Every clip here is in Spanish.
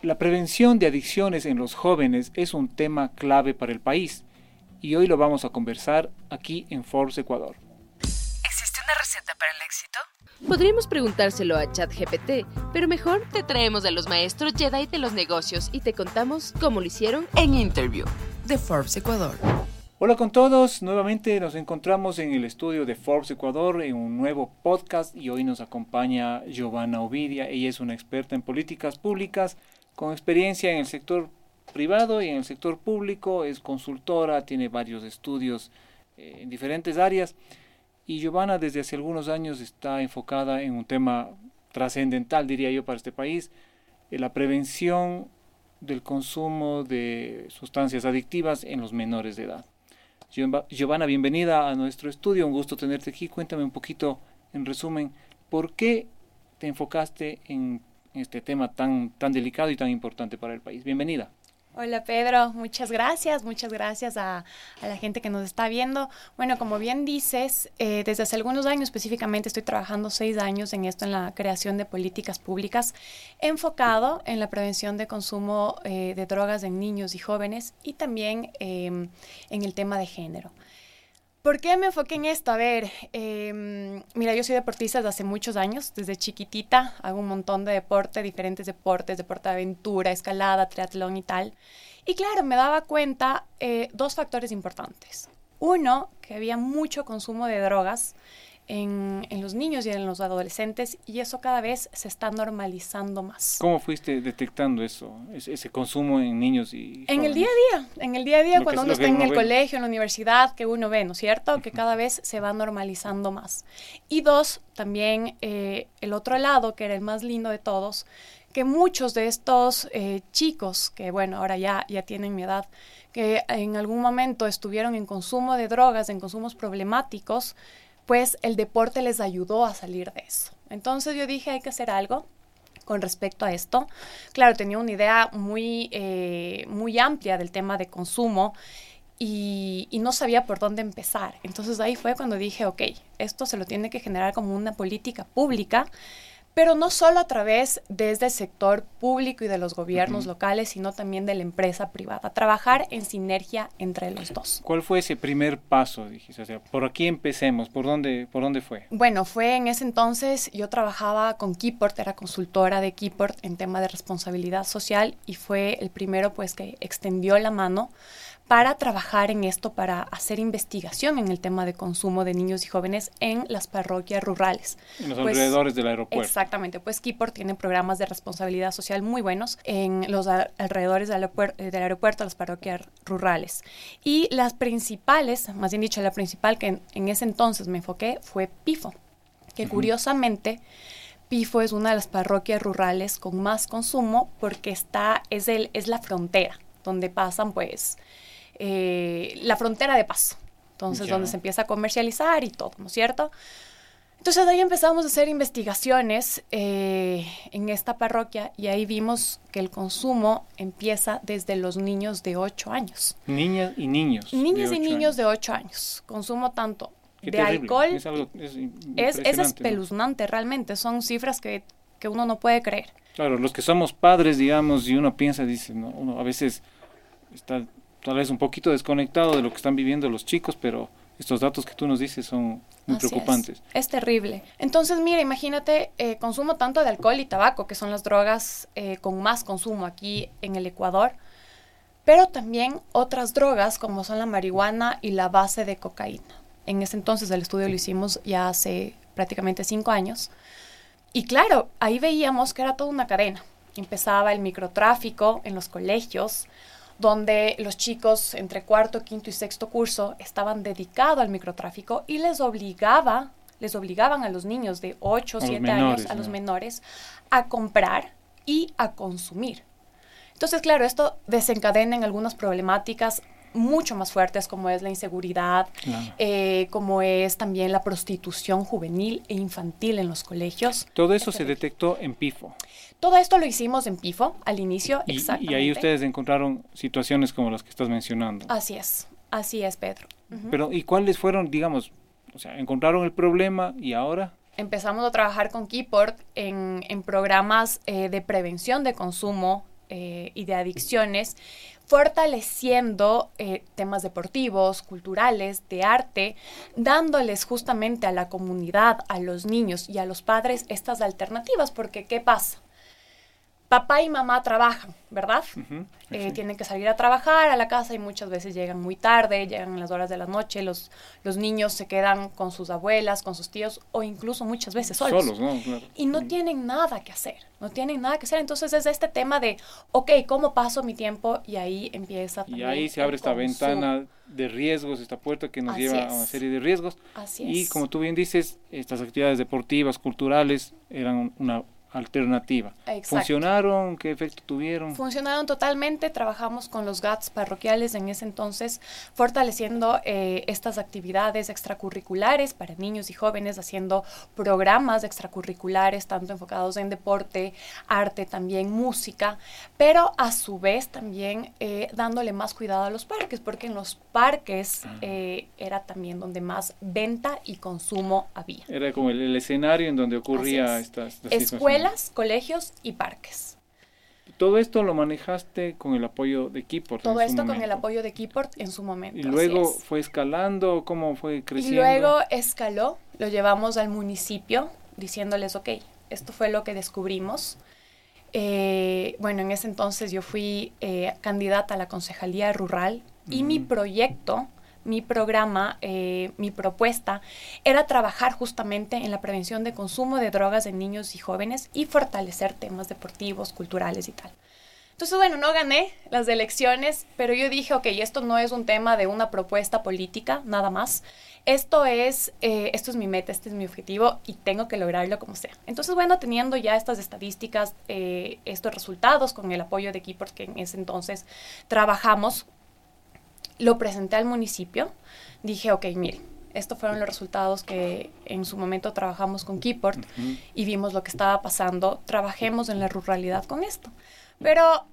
La prevención de adicciones en los jóvenes es un tema clave para el país y hoy lo vamos a conversar aquí en Forbes Ecuador. ¿Existe una receta para el éxito? Podríamos preguntárselo a ChatGPT, pero mejor te traemos a los maestros Jedi de los negocios y te contamos cómo lo hicieron en Interview de Forbes Ecuador. Hola con todos, nuevamente nos encontramos en el estudio de Forbes Ecuador en un nuevo podcast y hoy nos acompaña Giovanna Ovidia. Ella es una experta en políticas públicas con experiencia en el sector privado y en el sector público, es consultora, tiene varios estudios eh, en diferentes áreas y Giovanna desde hace algunos años está enfocada en un tema trascendental, diría yo, para este país, en la prevención del consumo de sustancias adictivas en los menores de edad. Giovanna, bienvenida a nuestro estudio, un gusto tenerte aquí. Cuéntame un poquito, en resumen, ¿por qué te enfocaste en este tema tan, tan delicado y tan importante para el país? Bienvenida. Hola Pedro, muchas gracias, muchas gracias a, la gente que nos está viendo. Bueno, como bien dices, eh, desde hace algunos años específicamente estoy trabajando seis años en esto, en la creación de políticas públicas, enfocado en la prevención de consumo eh, de drogas en niños y jóvenes y también em, en el tema de género. ¿Por qué me enfoqué en esto? A ver, em, mira, yo soy deportista desde hace muchos años, desde chiquitita, hago un montón de deporte, diferentes deportes, deporte de aventura, escalada, triatlón y tal. Y claro, me daba cuenta eh, dos factores importantes. Uno, que había mucho consumo de drogas en, los niños y en los adolescentes y eso cada vez se está normalizando más. ¿Cómo fuiste detectando eso, ese, consumo en niños y... En el día a día, en el día a día cuando uno está en el colegio, en la universidad, que uno ve, ¿no es cierto? Que cada vez se va normalizando más. Y dos, también eh, el otro lado, que era el más lindo de todos, que muchos de estos eh, chicos, que bueno, ahora ya, ya tienen mi edad, que en algún momento estuvieron en consumo de drogas, en consumos problemáticos, pues el deporte les ayudó a salir de eso. Entonces yo dije, hay que hacer algo con respecto a esto. Claro, tenía una idea muy, eh, muy amplia del tema de consumo y, y, no sabía por dónde empezar. Entonces ahí fue cuando dije, ok, esto se lo tiene que generar como una política pública pero no solo a través desde el sector público y de los gobiernos locales, sino también de la empresa privada. Trabajar en sinergia entre los dos. ¿Cuál fue ese primer paso? Dijiste? O sea, por aquí empecemos. ¿Por dónde, ¿Por dónde fue? Bueno, fue en ese entonces, yo trabajaba con Keyport, era consultora de Keyport en tema de responsabilidad social y fue el primero pues que extendió la mano para trabajar en esto, para hacer investigación en el tema de consumo de niños y jóvenes en las parroquias rurales. En los pues, alrededores del aeropuerto. Exactamente, pues Keyport tiene programas de responsabilidad social muy buenos en los alrededores del aeropuerto, del aeropuerto las parroquias rurales. Y las principales, más bien dicho, la principal que en, ese entonces me enfoqué fue PIFO, que curiosamente... Pifo es una de las parroquias rurales con más consumo porque está, es, el, es la frontera donde pasan pues eh, la frontera de paso. Entonces, donde se empieza a comercializar y todo, ¿no es cierto? Entonces ahí empezamos a hacer investigaciones eh, en esta parroquia y ahí vimos que el consumo empieza desde los niños de 8 años. Niñas y niños. Niñas y niños de 8 años. Consumo tanto de alcohol. Es, es, espeluznante realmente. Son cifras que, que, uno no puede creer. Claro, los que somos padres, digamos, y uno piensa, dice, ¿no? uno a veces está tal vez un poquito desconectado de lo que están viviendo los chicos, pero estos datos que tú nos dices son muy preocupantes. Es. terrible. Entonces, mira, imagínate, eh, consumo tanto de alcohol y tabaco, que son las drogas eh, con más consumo aquí en el Ecuador, pero también otras drogas como son la marihuana y la base de cocaína. En ese entonces el estudio lo hicimos ya hace prácticamente cinco años. Y claro, ahí veíamos que era toda una cadena. Empezaba el microtráfico en los colegios, donde los chicos entre cuarto, quinto y sexto curso estaban dedicados al microtráfico y les obligaba, les obligaban a los niños de 8 o 7 años, a los menores, a comprar y a consumir. Entonces, claro, esto desencadena en algunas problemáticas mucho más fuertes como es la inseguridad, eh, como es también la prostitución juvenil e infantil en los colegios. Todo eso se detectó en PIFO. Todo esto lo hicimos en PIFO al inicio, y, exactamente. Y ahí ustedes encontraron situaciones como las que estás mencionando. Así es, así es, Pedro. Pero, ¿y cuáles fueron, digamos, o sea, encontraron el problema y ahora? Empezamos a trabajar con Keyport en, en programas eh, de prevención de consumo eh, y de adicciones, fortaleciendo eh, temas deportivos, culturales, de arte, dándoles justamente a la comunidad, a los niños y a los padres estas alternativas, porque ¿qué pasa? Papá y mamá trabajan, ¿verdad? Eh, tienen que salir a trabajar a la casa y muchas veces llegan muy tarde, llegan en las horas de la noche, los, los niños se quedan con sus abuelas, con sus tíos o incluso muchas veces solos. Solos, ¿no? Claro. Y no tienen nada que hacer, no tienen nada que hacer. Entonces es este tema de, ok, ¿cómo paso mi tiempo? Y ahí empieza Y ahí se abre esta ventana de riesgos, esta puerta que nos lleva a una serie de riesgos. Así es. Y como tú bien dices, estas actividades deportivas, culturales, eran una alternativa. ¿Funcionaron? ¿Qué efecto tuvieron? Funcionaron totalmente. Trabajamos con los GATS parroquiales en ese entonces, fortaleciendo eh, estas actividades extracurriculares para niños y jóvenes, haciendo programas extracurriculares, tanto enfocados en deporte, arte, también música, pero a su vez también eh, dándole más cuidado a los parques, porque en los parques ah. eh, era también donde más venta y consumo había. Era como el, escenario en donde ocurría estas, estas colegios y parques. Todo esto lo manejaste con el apoyo de Keyport. Todo esto con el apoyo de Keyport en su momento. Y luego fue escalando, ¿cómo fue creciendo? Y luego escaló, lo llevamos al municipio diciéndoles, ok, esto fue lo que descubrimos. Eh, bueno, en ese entonces yo fui eh, candidata a la concejalía rural y mi proyecto mi programa, eh, mi propuesta era trabajar justamente en la prevención de consumo de drogas en niños y jóvenes y fortalecer temas deportivos, culturales y tal. Entonces, bueno, no gané las elecciones, pero yo dije, ok, esto no es un tema de una propuesta política, nada más. Esto es, eh, esto es mi meta, este es mi objetivo y tengo que lograrlo como sea. Entonces, bueno, teniendo ya estas estadísticas, eh, estos resultados con el apoyo de equipos que en ese entonces trabajamos, lo presenté al municipio, dije, ok, miren, estos fueron los resultados que en su momento trabajamos con Keyport y vimos lo que estaba pasando, trabajemos en la ruralidad con esto. Pero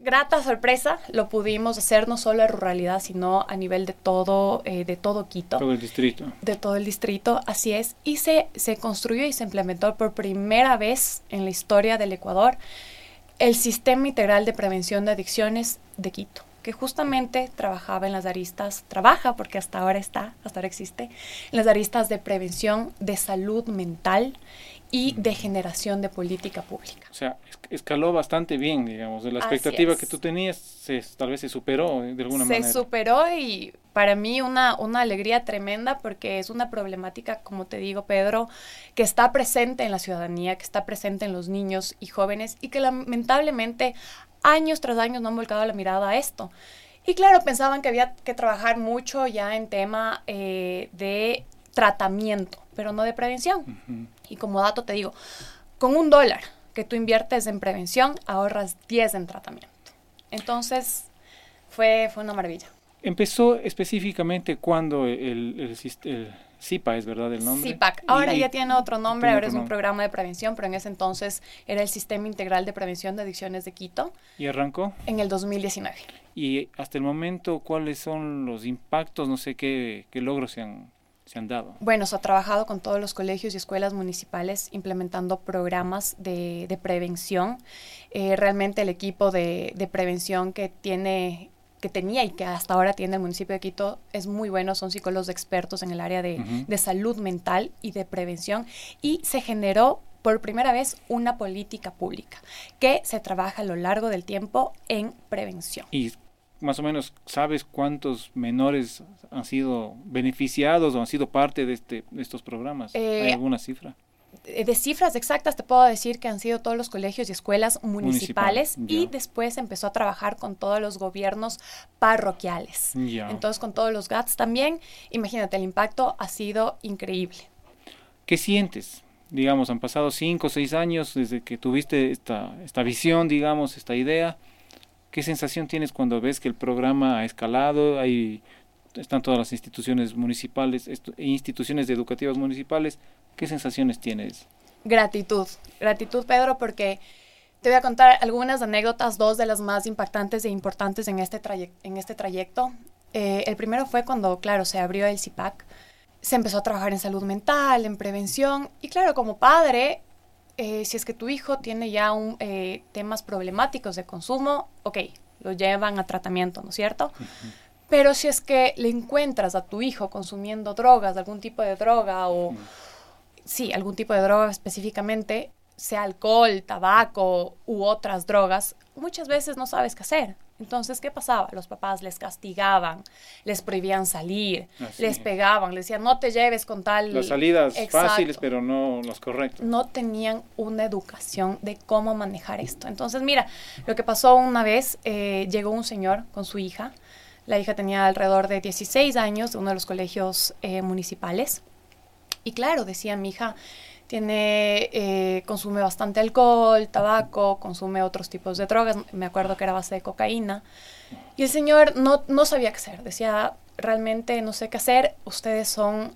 grata sorpresa, lo pudimos hacer no solo a ruralidad, sino a nivel de todo, eh, de todo Quito. Todo el distrito. De todo el distrito, así es. Y se, se construyó y se implementó por primera vez en la historia del Ecuador el Sistema Integral de Prevención de Adicciones de Quito que justamente trabajaba en las aristas, trabaja porque hasta ahora está, hasta ahora existe, en las aristas de prevención de salud mental y de generación de política pública. O sea, escaló bastante bien, digamos, la expectativa que tú tenías se, tal vez se superó de alguna manera. Se superó y para mí una, una alegría tremenda porque es una problemática, como te digo, Pedro, que está presente en la ciudadanía, que está presente en los niños y jóvenes y que lamentablemente años tras años no han volcado la mirada a esto. Y claro, pensaban que había que trabajar mucho ya en tema eh, de tratamiento, pero no de prevención. Y como dato te digo, con un dólar que tú inviertes en prevención, ahorras 10 en tratamiento. Entonces, fue, fue una maravilla. Empezó específicamente cuando el, el, el CIPA es verdad el nombre. CIPAC. Ahora ya tiene otro nombre, ahora es un programa de prevención, pero en ese entonces era el Sistema Integral de Prevención de Adicciones de Quito. ¿Y arrancó? En el 2019. Y hasta el momento, ¿cuáles son los impactos? No sé qué, qué logros se han, se han dado. Bueno, se ha trabajado con todos los colegios y escuelas municipales implementando programas de, de prevención. Eh, realmente el equipo de, de prevención que tiene que tenía y que hasta ahora tiene el municipio de Quito es muy bueno, son psicólogos expertos en el área de, de salud mental y de prevención y se generó por primera vez una política pública que se trabaja a lo largo del tiempo en prevención. Y más o menos sabes cuántos menores han sido beneficiados o han sido parte de, este, de estos programas. ¿Hay eh, alguna cifra? Eh, de cifras exactas te puedo decir que han sido todos los colegios y escuelas municipales y después empezó a trabajar con todos los gobiernos parroquiales. Entonces con todos los GATS también, imagínate, el impacto ha sido increíble. ¿Qué sientes? Digamos, han pasado cinco o seis años desde que tuviste esta, esta visión, digamos, esta idea. ¿Qué sensación tienes cuando ves que el programa ha escalado? Hay, están todas las instituciones municipales, instituciones educativas municipales ¿Qué sensaciones tienes? Gratitud, gratitud Pedro, porque te voy a contar algunas anécdotas, dos de las más impactantes e importantes en este, en este trayecto. Eh, el primero fue cuando, claro, se abrió el CIPAC, se empezó a trabajar en salud mental, en prevención, y claro, como padre, eh, si es que tu hijo tiene ya un, eh, temas problemáticos de consumo, ok, lo llevan a tratamiento, ¿no es cierto? Pero si es que le encuentras a tu hijo consumiendo drogas, algún tipo de droga o, sí, algún tipo de droga específicamente, sea alcohol, tabaco u otras drogas, muchas veces no sabes qué hacer. Entonces, ¿qué pasaba? Los papás les castigaban, les prohibían salir, les pegaban, les decían, no te lleves con tal... Las salidas fáciles, pero no las correctas. No tenían una educación de cómo manejar esto. Entonces, mira, lo que pasó una vez, eh, llegó un señor con su hija, la hija tenía alrededor de 16 años de uno de los colegios eh, municipales, y claro, decía mi hija, tiene, eh, consume bastante alcohol, tabaco, consume otros tipos de drogas, me acuerdo que era base de cocaína. Y el señor no, no sabía qué hacer, decía, realmente no sé qué hacer, ustedes son,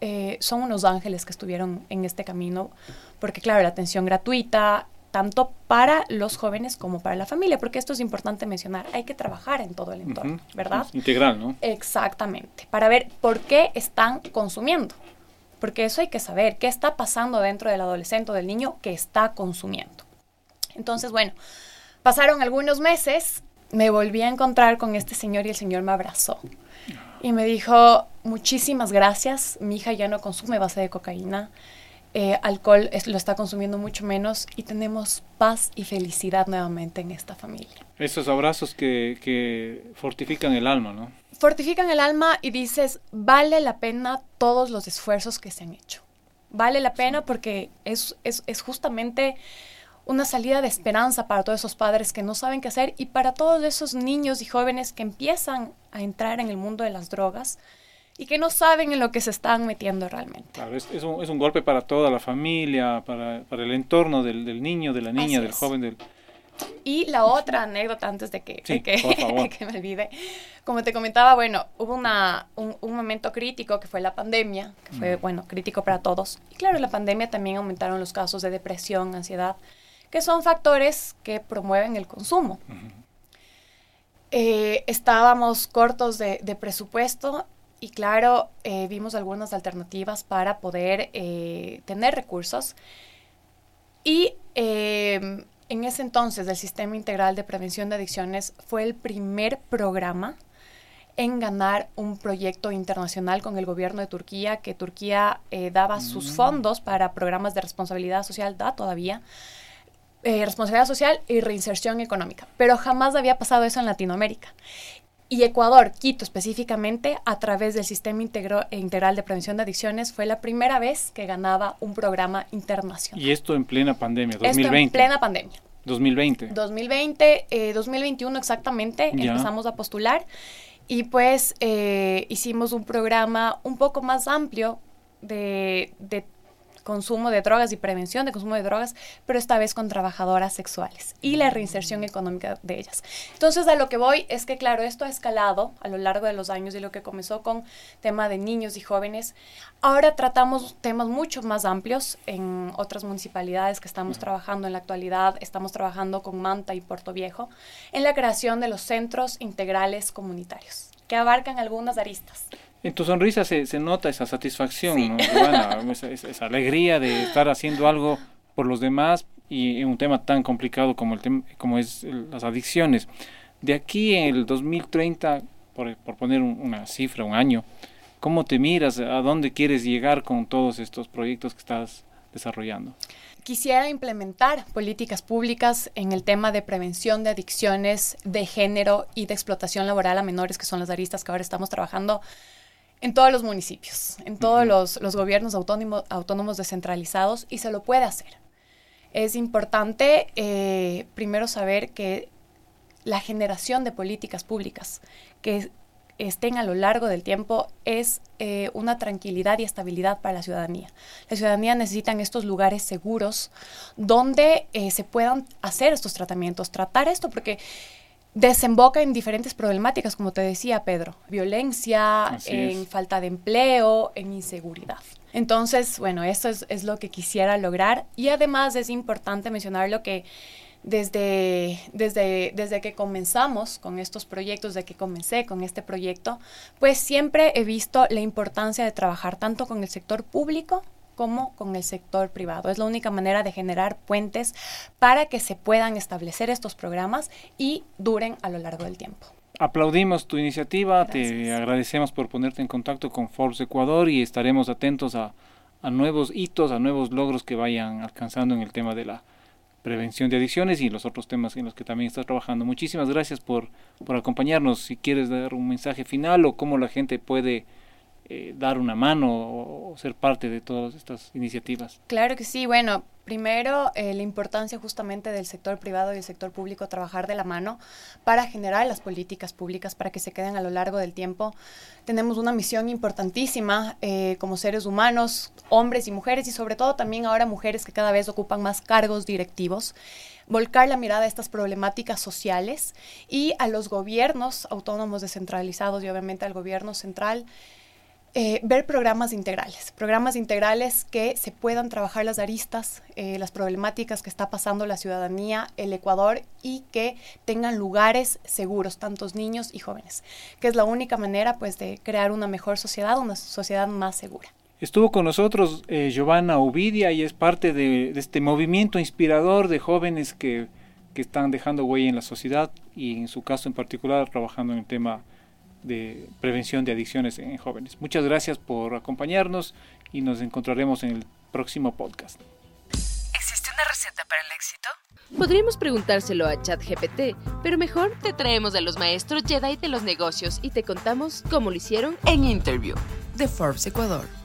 eh, son unos ángeles que estuvieron en este camino, porque claro, la atención gratuita, tanto para los jóvenes como para la familia, porque esto es importante mencionar, hay que trabajar en todo el entorno, ¿verdad? integral, ¿no? Exactamente, para ver por qué están consumiendo porque eso hay que saber, qué está pasando dentro del adolescente o del niño que está consumiendo. Entonces, bueno, pasaron algunos meses, me volví a encontrar con este señor y el señor me abrazó. Y me dijo, muchísimas gracias, mi hija ya no consume base de cocaína, eh, alcohol lo está consumiendo mucho menos y tenemos paz y felicidad nuevamente en esta familia. Esos abrazos que, que fortifican el alma, ¿no? Fortifican el alma y dices, vale la pena todos los esfuerzos que se han hecho. Vale la pena porque es, es, justamente una salida de esperanza para todos esos padres que no saben qué hacer y para todos esos niños y jóvenes que empiezan a entrar en el mundo de las drogas y que no saben en lo que se están metiendo realmente. Claro, es, es, un, es un, golpe para toda la familia, para, para el entorno del, del, niño, de la niña, del joven, del, y la otra anécdota antes de que, que, me olvide, como te comentaba, bueno, hubo una, un, momento crítico que fue la pandemia, que fue, mm. bueno, crítico para todos. Y claro, en la pandemia también aumentaron los casos de depresión, ansiedad, que son factores que promueven el consumo. Eh, estábamos cortos de, presupuesto y claro, eh, vimos algunas alternativas para poder eh, tener recursos. Y en ese entonces el Sistema Integral de Prevención de Adicciones fue el primer programa en ganar un proyecto internacional con el gobierno de Turquía, que Turquía eh, daba sus mm. fondos para programas de responsabilidad social, da todavía, eh, responsabilidad social y reinserción económica, pero jamás había pasado eso en Latinoamérica. Y Ecuador, Quito específicamente, a través del Sistema Integral de Prevención de Adicciones, fue la primera vez que ganaba un programa internacional. Y esto en plena pandemia, 2020. Esto en plena pandemia. 2020. 2020, 2021 exactamente, empezamos a postular y pues eh, hicimos un programa un poco más amplio de, de consumo de drogas y prevención de consumo de drogas, pero esta vez con trabajadoras sexuales y la reinserción económica de ellas. Entonces, a lo que voy es que, claro, esto ha escalado a lo largo de los años y lo que comenzó con tema de niños y jóvenes, ahora tratamos temas mucho más amplios en otras municipalidades que estamos trabajando en la actualidad. Estamos trabajando con Manta y Puerto Viejo en la creación de los centros integrales comunitarios que abarcan algunas aristas. En tu sonrisa se, se nota esa satisfacción, esa, alegría de estar haciendo algo por los demás y en un tema tan complicado como, el como es las adicciones. De aquí en el 2030, por, por poner una cifra, un año, ¿cómo te miras? ¿A dónde quieres llegar con todos estos proyectos que estás desarrollando? Quisiera implementar políticas públicas en el tema de prevención de adicciones de género y de explotación laboral a menores, que son las aristas que ahora estamos trabajando en todos los municipios, en todos los, gobiernos autónomos, autónomos descentralizados y se lo puede hacer. Es importante eh, primero saber que la generación de políticas públicas que estén a lo largo del tiempo es eh, una tranquilidad y estabilidad para la ciudadanía. La ciudadanía necesita estos lugares seguros donde eh, se puedan hacer estos tratamientos, tratar esto, porque desemboca en diferentes problemáticas, como te decía Pedro, violencia, en falta de empleo, en inseguridad. Entonces, bueno, esto es, lo que quisiera lograr. Y además es importante mencionar lo que desde, desde, desde que comenzamos con estos proyectos, desde que comencé con este proyecto, pues siempre he visto la importancia de trabajar tanto con el sector público como con el sector privado. Es la única manera de generar puentes para que se puedan establecer estos programas y duren a lo largo del tiempo. Aplaudimos tu iniciativa, te agradecemos por ponerte en contacto con Forbes Ecuador y estaremos atentos a, a nuevos hitos, a nuevos logros que vayan alcanzando en el tema de la prevención de adicciones y los otros temas en los que también estás trabajando. Muchísimas gracias por, por acompañarnos. Si quieres dar un mensaje final o cómo la gente puede eh, dar una mano o, ser parte de todas estas iniciativas. Claro que sí. Bueno, primero eh, la importancia justamente del sector privado y el sector público trabajar de la mano para generar las políticas públicas para que se queden a lo largo del tiempo. Tenemos una misión importantísima eh, como seres humanos, hombres y mujeres y sobre todo también ahora mujeres que cada vez ocupan más cargos directivos volcar la mirada a estas problemáticas sociales y a los gobiernos autónomos descentralizados y obviamente al gobierno central eh, ver programas integrales, programas integrales que se puedan trabajar las aristas, eh, las problemáticas que está pasando la ciudadanía, el Ecuador y que tengan lugares seguros, tantos niños y jóvenes, que es la única manera pues de crear una mejor sociedad, una sociedad más segura. Estuvo con nosotros eh, Giovanna Ovidia y es parte de, de, este movimiento inspirador de jóvenes que, que están dejando huella en la sociedad y en su caso en particular trabajando en el tema de prevención de adicciones en jóvenes. Muchas gracias por acompañarnos y nos encontraremos en el próximo podcast. ¿Existe una receta para el éxito? Podríamos preguntárselo a ChatGPT, pero mejor te traemos a los maestros Jedi de los negocios y te contamos cómo lo hicieron en Interview de Forbes Ecuador.